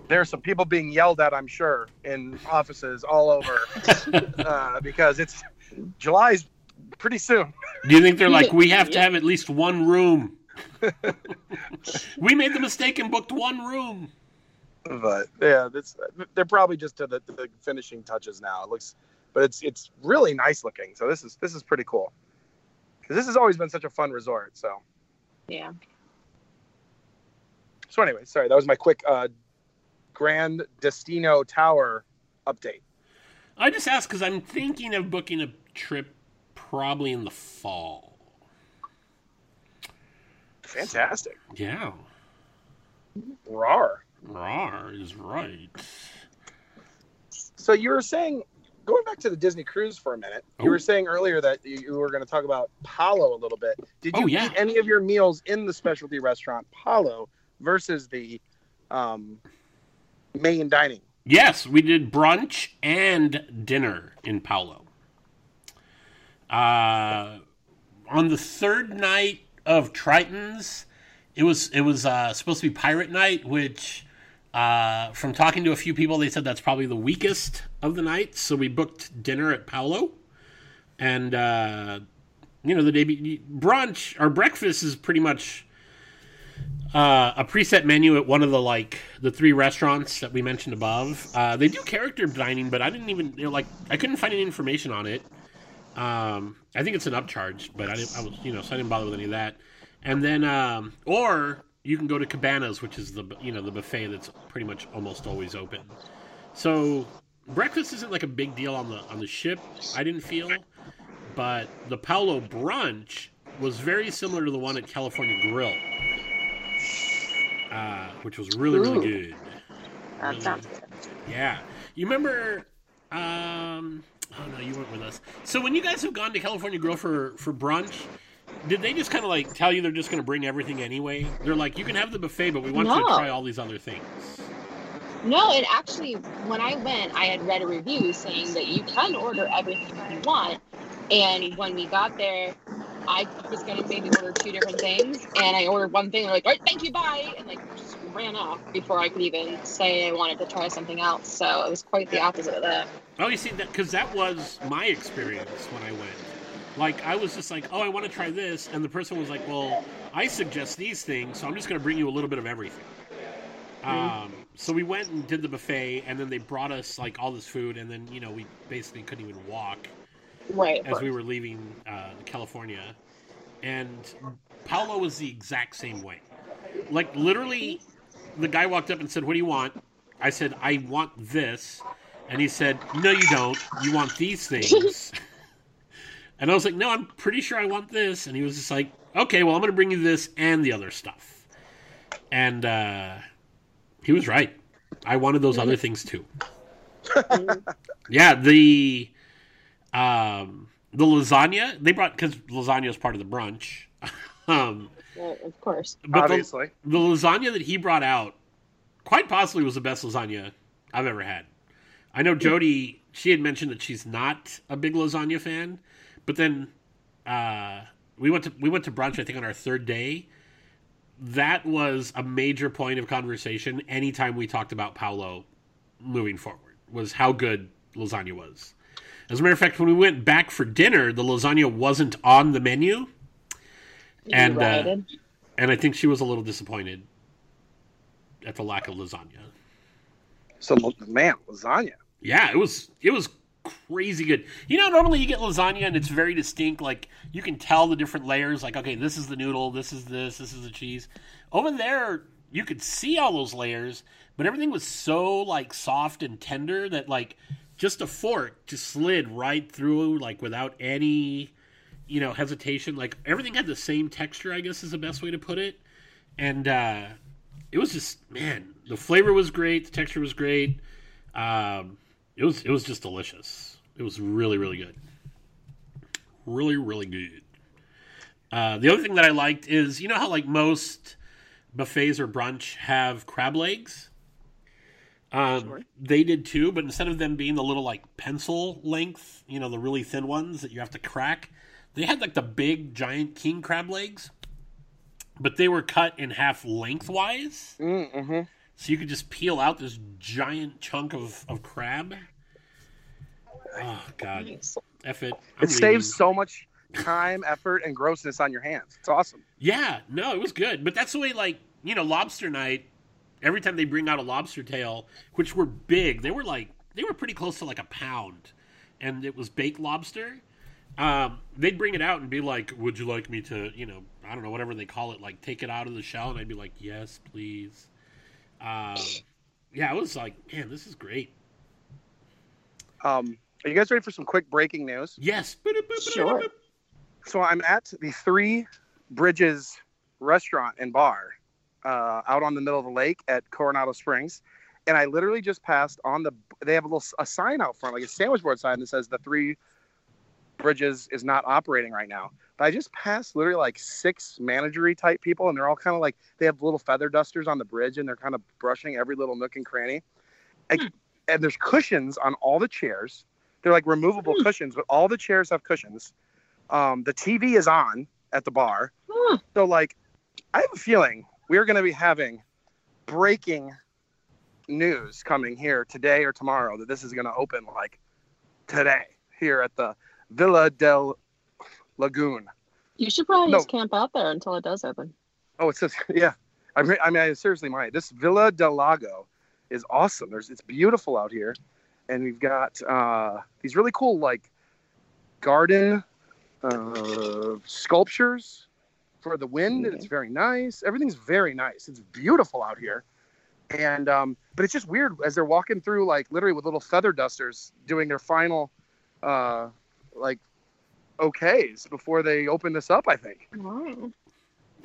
There's some people being yelled at, I'm sure, in offices all over uh, because it's July's pretty soon. Do you think they're like we have to have at least one room? we made the mistake and booked one room. But yeah, that's they're probably just to the, the finishing touches now. It looks, but it's it's really nice looking. So this is this is pretty cool because this has always been such a fun resort. So Yeah. so anyway, sorry, that was my quick uh, Grand Destino Tower update. I just asked because I'm thinking of booking a trip probably in the fall. Fantastic, Yeah, rar. Rar is right. So you were saying, going back to the Disney cruise for a minute, you Oh. were saying earlier that you you were going to talk about Palo a little bit. Did you Oh, yeah. eat any of your meals in the specialty restaurant Palo versus the um, main dining? Yes, we did brunch and dinner in Palo. Uh, on the third night of Triton's, it was it was uh, supposed to be Pirate Night, which uh, from talking to a few people, they said that's probably the weakest of the nights. So we booked dinner at Palo, and uh, you know the day be- brunch or breakfast is pretty much uh, a preset menu at one of the like the three restaurants that we mentioned above. Uh, they do character dining, but I didn't even you know, like I couldn't find any information on it. Um, I think it's an upcharge, but I didn't. I was you know so I didn't bother with any of that. And then um, or you can go to Cabanas, which is the you know the buffet that's pretty much almost always open. So breakfast isn't like a big deal on the on the ship. I didn't feel, but the Palo brunch was very similar to the one at California Grill, uh, which was really really good. That Really? sounds good. Yeah, you remember? Um, oh no, you weren't with us. So when you guys have gone to California Grill for for brunch, did they just kind of like tell you they're just going to bring everything anyway? They're like, you can have the buffet, but we want you to try all these other things. No, and actually, when I went, I had read a review saying that you can order everything you want. And when we got there, I was gonna maybe order two different things, and I ordered one thing. And they're like, "All right, thank you, bye," and like just ran off before I could even say I wanted to try something else. So it was quite the opposite of that. Oh, you see that because that was my experience when I went. Like I was just like, oh, I want to try this, and the person was like, well, I suggest these things, so I'm just going to bring you a little bit of everything. Um, so we went and did the buffet, and then they brought us like all this food, and then you know we basically couldn't even walk Right. as we were leaving uh, California, and Palo was the exact same way. Like literally, the guy walked up and said, "What do you want?" I said, "I want this," and he said, "No, you don't. You want these things." and I was like, "No, I'm pretty sure I want this." And he was just like, "Okay, well, I'm going to bring you this and the other stuff." And uh, he was right. I wanted those other things too. Yeah, the um, the lasagna they brought because lasagna is part of the brunch. um, Well, of course. but the, Obviously, the lasagna that he brought out quite possibly was the best lasagna I've ever had. I know Jody, she had mentioned that she's not a big lasagna fan, but then uh, we went to we went to brunch I think on our third day. That was a major point of conversation anytime we talked about Palo moving forward was how good lasagna was. As a matter of fact, when we went back for dinner, the lasagna wasn't on the menu, You And, uh, and I think she was a little disappointed at the lack of lasagna. so man, lasagna. Yeah, it was it was crazy good. You know, normally you get lasagna and it's very distinct. Like you can tell the different layers. Like, okay, this is the noodle, this is this, this is the cheese. Over there, you could see all those layers, but everything was so like soft and tender that like just a fork just slid right through, like without any you know hesitation. Like everything had the same texture, I guess is the best way to put it. And uh, it was just man, the flavor was great, the texture was great. Um, it was it was just delicious. It was really really good, really really good. Uh, the other thing that I liked is you know how like most buffets or brunch have crab legs. Um, Sure. They did too, but instead of them being the little like pencil length, you know, the really thin ones that you have to crack, they had like the big giant king crab legs, but they were cut in half lengthwise, Mm-hmm. so you could just peel out this giant chunk of, of crab. Oh God. F it! I'm It leaving. saves so much time, effort, and grossness on your hands. It's awesome. Yeah, no, it was good. But that's the way, like, you know, lobster night, every time they bring out a lobster tail, which were big, they were like, they were pretty close to like a pound. And it was baked lobster. Um, they'd bring it out and be like, would you like me to, you know, I don't know, whatever they call it, like take it out of the shell? And I'd be like, yes, please. Um, yeah, I was like, man, this is great. Um, are you guys ready for some quick breaking news? Yes. Sure. So I'm at the Three Bridges restaurant and bar uh, out on the middle of the lake at Coronado Springs, and I literally just passed on the. They have a little a sign out front, like a sandwich board sign that says the Three Bridges is not operating right now. But I just passed literally like six managery type people, and they're all kind of like they have little feather dusters on the bridge, and they're kind of brushing every little nook and cranny. And, Hmm. and there's cushions on all the chairs. They're like removable Hmm. cushions, but all the chairs have cushions. Um, the TV is on at the bar. So, like, I have a feeling we're going to be having breaking news coming here today or tomorrow that this is going to open like today here at the Villa del Lago. You should probably No. just camp out there until it does open. Oh, it says, yeah. I mean, I mean, I seriously might. This Villa del Lago is awesome. There's, it's beautiful out here, and we've got uh, these really cool like garden uh, sculptures for the wind, and it's very nice. Everything's very nice. It's beautiful out here, and um, but it's just weird as they're walking through, like literally with little feather dusters, doing their final, uh, like, okays before they open this up. I think. Wow.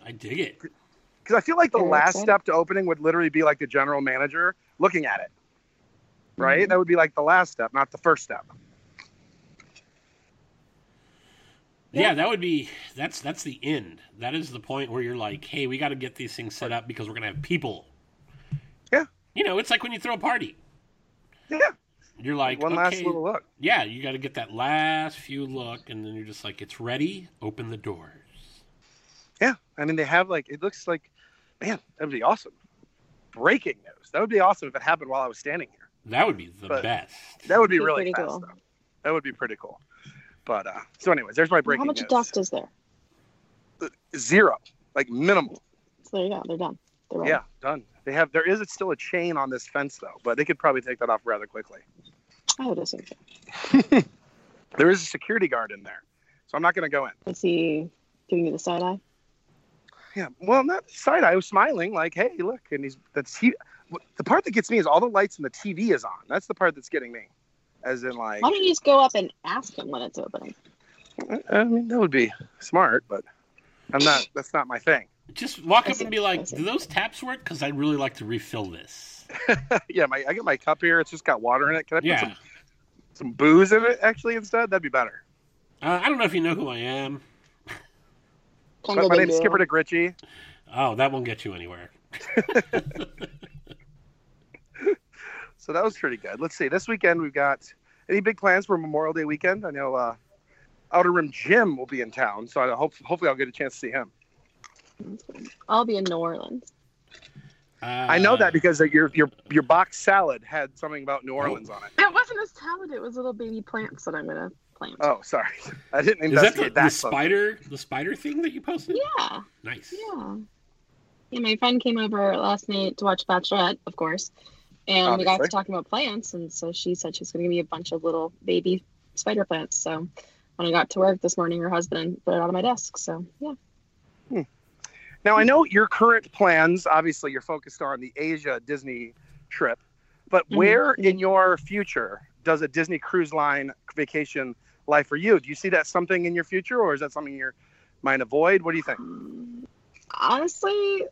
I dig it. because I feel like the Very last exciting. step to opening would literally be like the general manager looking at it, right? Mhm. That would be like the last step, not the first step. Yeah, that would be that's that's the end. That is the point where you're like, hey, we got to get these things set up because we're gonna have people. Yeah. You know, it's like when you throw a party. Yeah, You're like, one okay, last little look. yeah, you got to get that last few look, and then you're just like, it's ready. Open the doors. Yeah, I mean they have like it looks like, man, that'd be awesome. Breaking news. That would be awesome if it happened while I was standing here. That would be the But- best. That would be Be really fast cool. though. That would be pretty cool. But uh, so, anyways, there's my breaking How much news. dust is there? Zero, like minimal. So there you go. They're done. They're ready. Yeah, done. They have. There is still a chain on this fence though, but they could probably take that off rather quickly. I would assume so. There is a security guard in there, so I'm not going to go in. Is he giving you the side eye? Yeah, well, not side eye. I was smiling, like, "Hey, look!" And he's that's he. The part that gets me is all the lights and the TV is on. That's the part that's getting me, as in like, Why don't you just go up and ask him when it's opening? I mean, that would be smart, but I'm not. That's not my thing. Just walk I up see, and be like, do those taps work? Because I'd really like to refill this. yeah, my I got my cup here. It's just got water in it. Can I put some, some booze in it actually instead? That'd be better. Uh, I don't know if you know who I am. My, Jungle my name's Skipper DeGritchie. Oh, that won't get you anywhere. So that was pretty good. Let's see. This weekend we've got any big plans for Memorial Day weekend? I know uh, Outer Rim Jim will be in town, so I hope hopefully I'll get a chance to see him. I'll be in New Orleans. Uh, I know that because your your your box salad had something about New Orleans on it. It wasn't a salad. It was little baby plants that I'm gonna plant. Oh, sorry, I didn't is that the, investigate the that. spider the spider thing that you posted? Yeah, Nice. yeah. Yeah, my friend came over last night to watch Bachelorette, of course, and we got to talking about plants, and so she said she's going to give me a bunch of little baby spider plants. So when I got to work this morning, her husband put it on my desk. So yeah, Now I know your current plans. Obviously, you're focused on the Asia Disney trip, but Mhm. where in your future does a Disney Cruise Line vacation lie for you. Do you see that something in your future, or is that something you're might avoid? What do you think? Honestly,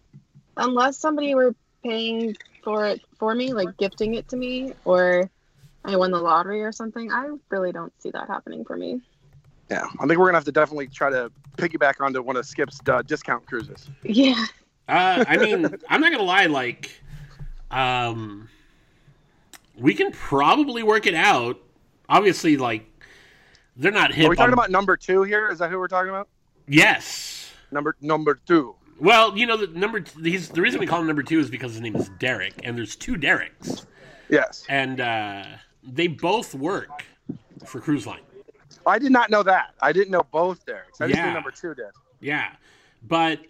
unless somebody were paying for it for me, like gifting it to me, or I won the lottery or something, I really don't see that happening for me. Yeah, I think we're gonna have to definitely try to piggyback onto one of Skip's uh, discount cruises. Yeah. Uh, I mean, I'm not gonna lie. Like, um, we can probably work it out. Obviously, like, they're not hip. Are we talking on- about number two here? Is that who we're talking about? Yes. Number number two. Well, you know, the number he's the reason we call him number two is because his name is Derek, and there's two Dereks, Yes, and uh, they both work for Cruise Line. I did not know that. I didn't know both Derek's. I just Yeah. knew number two did. Yeah, but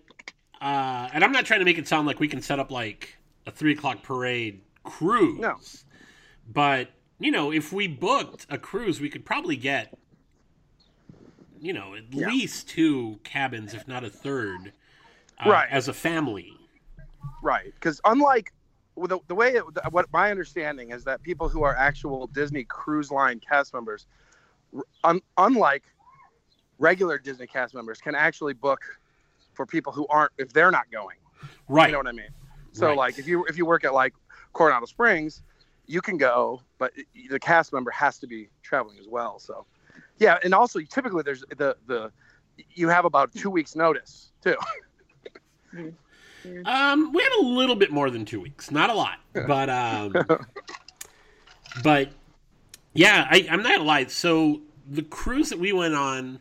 uh, and I'm not trying to make it sound like we can set up like a three o'clock parade cruise. No. but you know, if we booked a cruise, we could probably get you know at Yeah. least two cabins, if not a third, uh, Right. as a family. Right, because unlike the, the way it, what my understanding is that people who are actual Disney Cruise Line cast members, un, unlike regular Disney cast members, can actually book for people who aren't if they're not going. Right. You know what I mean? So Right. like if you if you work at like Coronado Springs, you can go, but the cast member has to be traveling as well. So yeah, and also typically there's the the you have about two weeks notice too. Um, we have a little bit more than two weeks, not a lot, but um, but yeah, I, I'm not gonna lie. So the cruise that we went on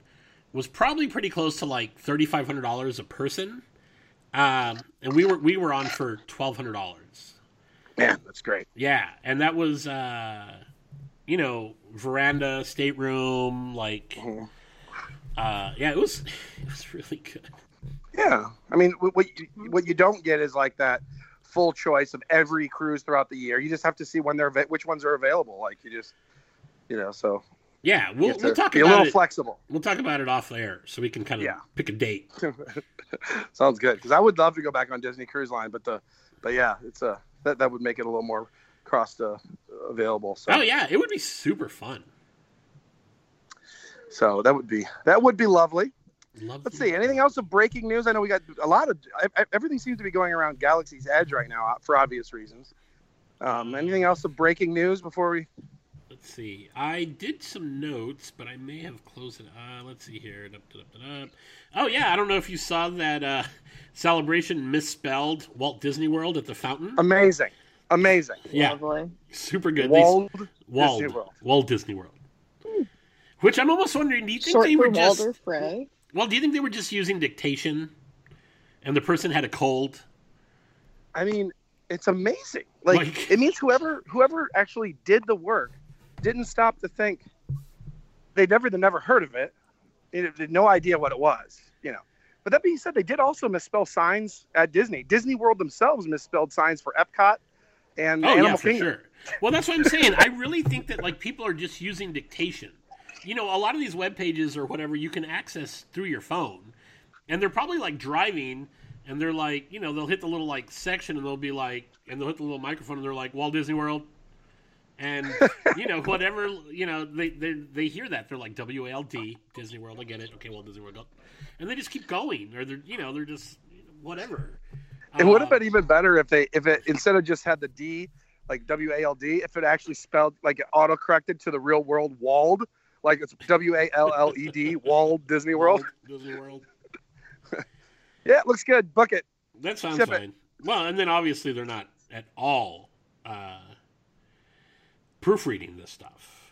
was probably pretty close to like thirty five hundred dollars a person, um, and we were we were on for twelve hundred dollars. Man, that's great. Yeah, and that was uh, you know veranda, stateroom, like Mhm. uh, yeah, it was it was really good. Yeah, I mean, what you, what you don't get is like that full choice of every cruise throughout the year. You just have to see when they're which ones are available. Like you just, you know, so Yeah, we'll we'll talk be a about little it. flexible. We'll talk about it off air so we can kind of Yeah. pick a date. Sounds good because I would love to go back on Disney Cruise Line, but the, but yeah, it's a that, that would make it a little more cross uh, available. So Oh yeah, it would be super fun. so that would be that would be lovely. Love Let's see. Anything else of breaking news? I know we got a lot of everything seems to be going around Galaxy's Edge right now uh, for obvious reasons. Um, anything else of breaking news before we? Let's see. I did some notes, but I may have closed it. Uh, let's see here. Dup, dup, dup, dup. Oh yeah, I don't know if you saw that uh, celebration misspelled Walt Disney World at the fountain. Amazing, amazing. yeah, Lovely. super good. These- Walt Disney World. Walt Disney World. Which I'm almost wondering. Do you think Short they for were just? Walder Frey. Well, do you think they were just using dictation, and the person had a cold? I mean, it's amazing. Like, Like- it means whoever whoever actually did the work didn't stop to think. they'd never they never heard of it. They had no idea what it was. You know. But that being said, they did also misspell signs at Disney. Disney World themselves misspelled signs for Epcot and Oh Animal yeah, for Kingdom. sure. Well, that's what I'm saying. I really think that like people are just using dictation. You know, a lot of these web pages or whatever you can access through your phone, and they're probably like driving, and they're like, you know, they'll hit the little like section, and they'll be like, and they'll hit the little microphone, and they're like Walt Disney World, and you know whatever, you know, they they they hear that they're like W A L D Disney World. I get it. Okay, Walt Disney World, go. and they just keep going, or they're you know they're just whatever. It would have been even better if they if it instead of just had the D like W A L D, if it actually spelled like it auto corrected to the real world Walled, like it's W A L L E D Walled Disney World. Disney World. Yeah, it looks good. Book it. That sounds Ship it. fine. Well, and then obviously they're not at all uh, proofreading this stuff.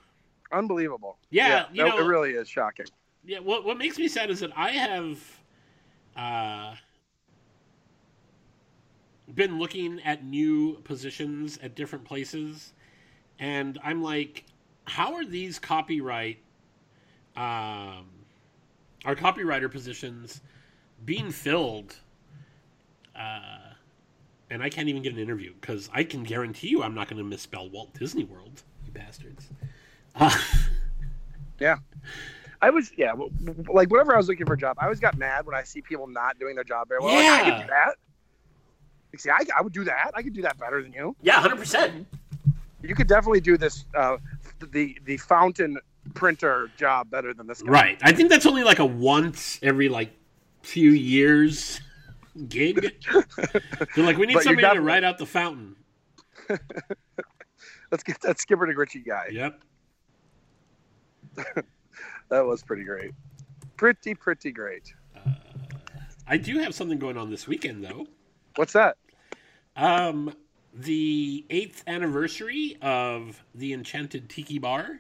Unbelievable. Yeah, you no, know- it really is shocking. Yeah, what what makes me sad is that I have uh, been looking at new positions at different places, and I'm like, how are these copyright, um, our copywriter positions being filled? Uh, and I can't even get an interview because I can guarantee you I'm not going to misspell Walt Disney World, you bastards. Uh, I was yeah, like whenever I was looking for a job, I always got mad when I see people not doing their job very well. Like, I Yeah. could do that. Like, see, I, I would do that. I could do that better than you. yeah, hundred percent. You could definitely do this. Uh, the the fountain printer job better than this guy. Right. I think that's only like a once every like few years gig. They're like, we need But somebody to write out the fountain. Let's get that Skipper to Richie guy. Yep. That was pretty great. Pretty, pretty great. I do have something going on this weekend though. What's that? Um, the eighth anniversary of the Enchanted Tiki Bar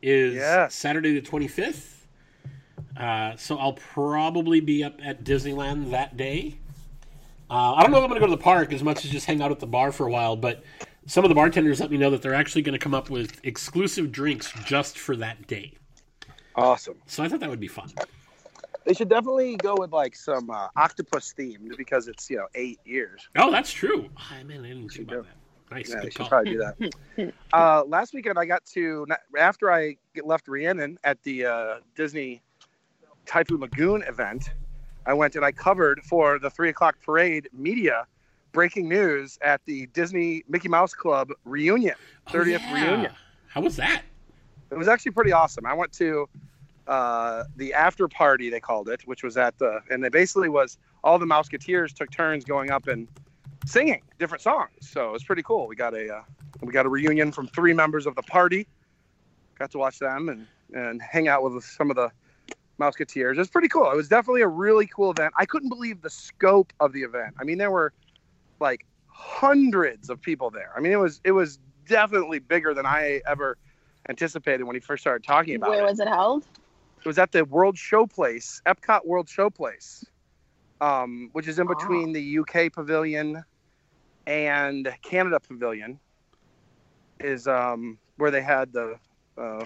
is Yes. Saturday the twenty fifth. Uh, so I'll probably be up at Disneyland that day. Uh, I don't know if I'm going to go to the park as much as just hang out at the bar for a while, but some of the bartenders let me know that they're actually going to come up with exclusive drinks just for that day. Awesome. So I thought that would be fun. They should definitely go with like some uh, octopus themed because it's you know eight years. Oh, that's true. Oh, man, I didn't think about that. Nice, Yeah, good should probably do that. uh, last weekend, I got to after I left Rhiannon at the uh, Disney Typhoon Lagoon event. I went and I covered for the three o'clock parade media breaking news at the Disney Mickey Mouse Club reunion, Oh, 30th yeah. reunion. How was that? It was actually pretty awesome. I went to uh, the after party they called it, which was at the and it basically was all the Mouseketeers took turns going up and singing different songs. So it was pretty cool. We got a uh, we got a reunion from three members of the party. Got to watch them and and hang out with some of the Mouseketeers. It was pretty cool. It was definitely a really cool event. I couldn't believe the scope of the event. I mean, there were like hundreds of people there. I mean, it was it was definitely bigger than I ever anticipated when he first started talking about Where it. Where was it held? It was at the World Showplace, Epcot World Showplace, um, which is in between the UK Pavilion and Canada Pavilion. Is um, where they had the. Uh,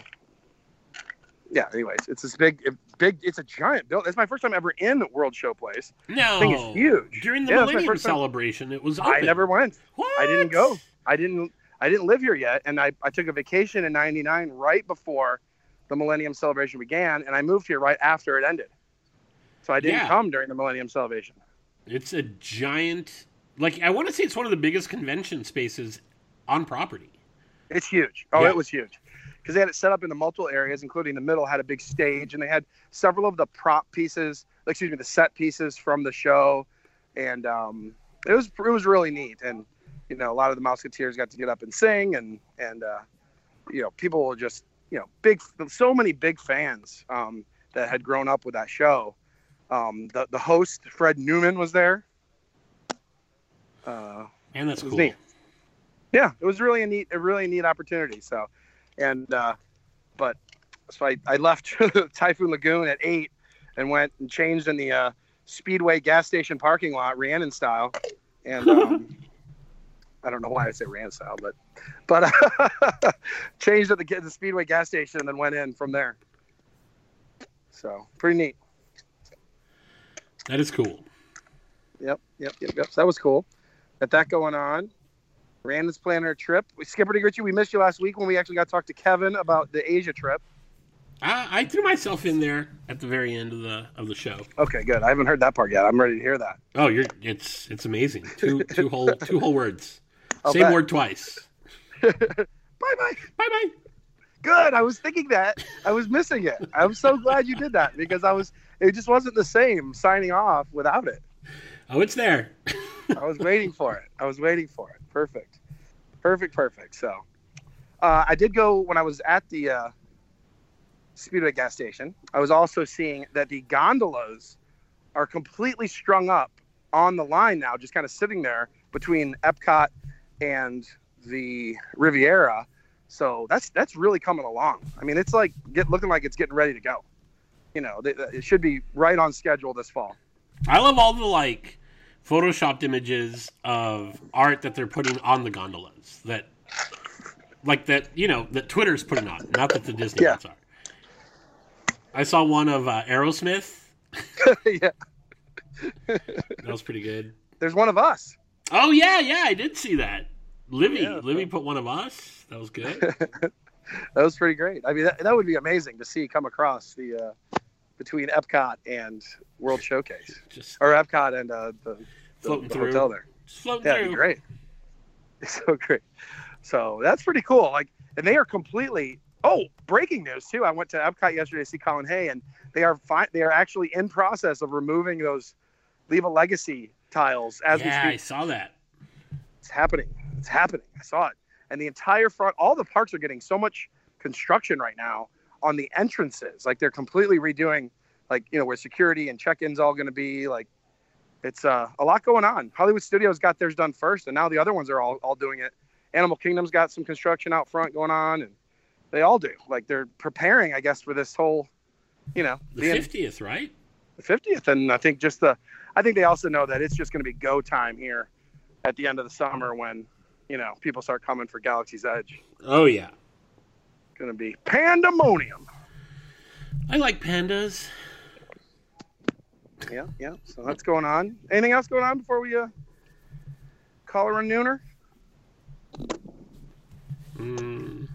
yeah. Anyways, it's this big, big. It's a giant building. It's my first time ever in World Showplace. No. Thing is huge. During the Yeah, Millennium first time. celebration, it was open. I never went. What? I didn't go. I didn't. I didn't live here yet, and I, I took a vacation in '99 right before the Millennium Celebration began, and I moved here right after it ended. So I didn't Yeah. come during the Millennium Celebration. It's a giant. Like I want to say, it's one of the biggest convention spaces on property. It's huge. Oh, Yeah. it was huge because they had it set up into multiple areas, including the middle had a big stage, and they had several of the prop pieces, excuse me, the set pieces from the show, and um, it was it was really neat. And you know, a lot of the Mouseketeers got to get up and sing, and and uh, you know, people were just you know big, so many big fans um, that had grown up with that show. Um, the the host Fred Newman was there. Uh, And that's cool. neat. yeah, it was really a neat, a really neat opportunity. So, and uh, but so I, I left Typhoon Lagoon at eight and went and changed in the uh, Speedway gas station parking lot, Rhiannon style, and um, I don't know why I say Rhiannon style, but but uh, changed at the, the Speedway gas station and then went in from there. So pretty neat. That is cool. Yep, yep, yep, yep. So that was cool. Got that going on. Rhiannon's planning her trip. We Skipper to Richie, we missed you last week when we actually got to talk to Kevin about the Asia trip. I, I threw myself in there at the very end of the of the show. Okay, good. I haven't heard that part yet. I'm ready to hear that. Oh, you're it's it's amazing. Two two whole two whole words. I'll Same bet. word twice. Bye bye. Bye bye. Good. I was thinking that. I was missing it. I'm so glad you did that because I was. It just wasn't the same signing off without it. Oh, it's there. I was waiting for it. I was waiting for it. Perfect. Perfect. Perfect. So, uh, I did go when I was at the uh, Speedway gas station. I was also seeing that the gondolas are completely strung up on the line now, just kind of sitting there between Epcot and the Riviera. So that's that's really coming along. I mean, it's like get looking like it's getting ready to go. You know, they, it should be right on schedule this fall. I love all the like photoshopped images of art that they're putting on the gondolas. That like that you know that Twitter's putting on, not that the Disney Yeah. ones are. I saw one of uh, Aerosmith. yeah, That was pretty good. there's one of us. Oh yeah, yeah, I did see that. Livy, Yeah, Livy put one of us. That was good. That was pretty great. I mean, that, that would be amazing to see come across the uh, between Epcot and World Showcase, Just or Epcot and uh, the, the, Floating the hotel there. just floating Yeah, through. great. It's so great. So that's pretty cool. Like, and they are completely Oh, breaking news too! I went to Epcot yesterday to see Colin Hay, and they are they are actually in process of removing those "Leave a Legacy" tiles as yeah, we I saw that. It's happening. It's happening. I saw it, and the entire front, all the parks are getting so much construction right now on the entrances. Like they're completely redoing, like you know where security and check-ins all going to be. Like it's uh, a lot going on. Hollywood Studios got theirs done first, and now the other ones are all all doing it. Animal Kingdom's got some construction out front going on, and they all do. Like they're preparing, I guess, for this whole, you know, The fiftieth, right? the 50th. And I think just the, I think they also know that it's just going to be go time here at the end of the summer when, you know, people start coming for Galaxy's Edge. Oh yeah. Going to be pandemonium. I like pandas. Yeah, yeah. So that's going on. Anything else going on before we uh, call her a nooner? Mm.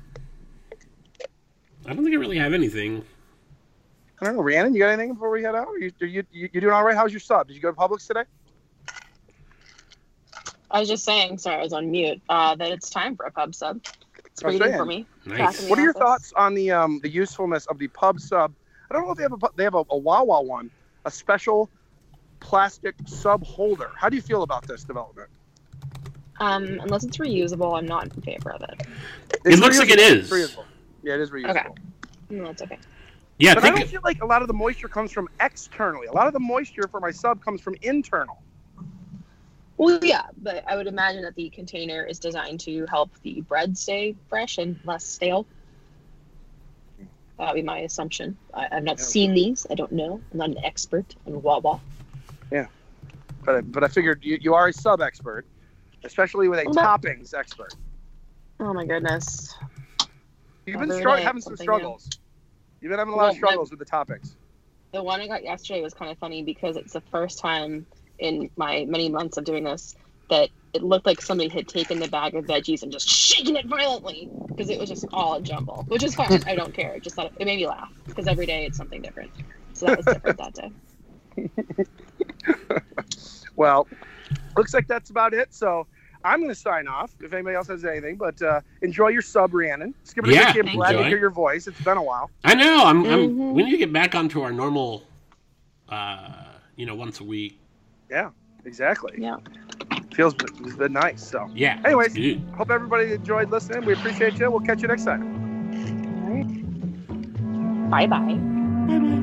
I don't think I really have anything. I don't know, Rhiannon. You got anything before we head out? Are you, are you, you you doing all right? How's your sub? Did you go to Publix today? I was just saying, sorry, I was on mute, uh, that it's time for a pub sub. It's I was waiting saying. for me. Nice. Back in the What are your thoughts on the um the usefulness of the pub sub? I don't know if they have a pu- they have a, a Wawa one, a special plastic sub holder. How do you feel about this development? Um, unless it's reusable, I'm not in favor of it. It looks like reusable. is. It's reusable. Yeah, it is reusable. Okay. No, it's okay. Yeah, But I think don't feel like a lot of the moisture comes from externally. A lot of the moisture for my sub comes from internal. Well, yeah, but I would imagine that the container is designed to help the bread stay fresh and less stale. That would be my assumption. I, I've not Yeah. seen these. I don't know. I'm not an expert on Wawa. Yeah, but I, but I figured you, you are a sub expert, especially with a toppings expert. Oh my goodness. You've been str- having some something new. struggles. You've been having a lot of Well, my- struggles with the toppings. The one I got yesterday was kind of funny because it's the first time in my many months of doing this that it looked like somebody had taken the bag of veggies and just shaken it violently because it was just all a jumble, which is fine. I don't care. It just thought it made me laugh because every day it's something different. So that was different that day. Well, looks like that's about it. So I'm going to sign off if anybody else has anything. But uh, enjoy your sub, Rhiannon. Skip it Yeah, a good Glad to hear your voice. It's been a while. I know. I'm, I'm. Mhm. We need to get back onto our normal. Uh, you know, once a week. Yeah, exactly. Yeah. Feels it's been nice. So Yeah. Anyways. Dude. hope everybody enjoyed listening. We appreciate you. We'll catch you next time. Bye bye. Bye bye.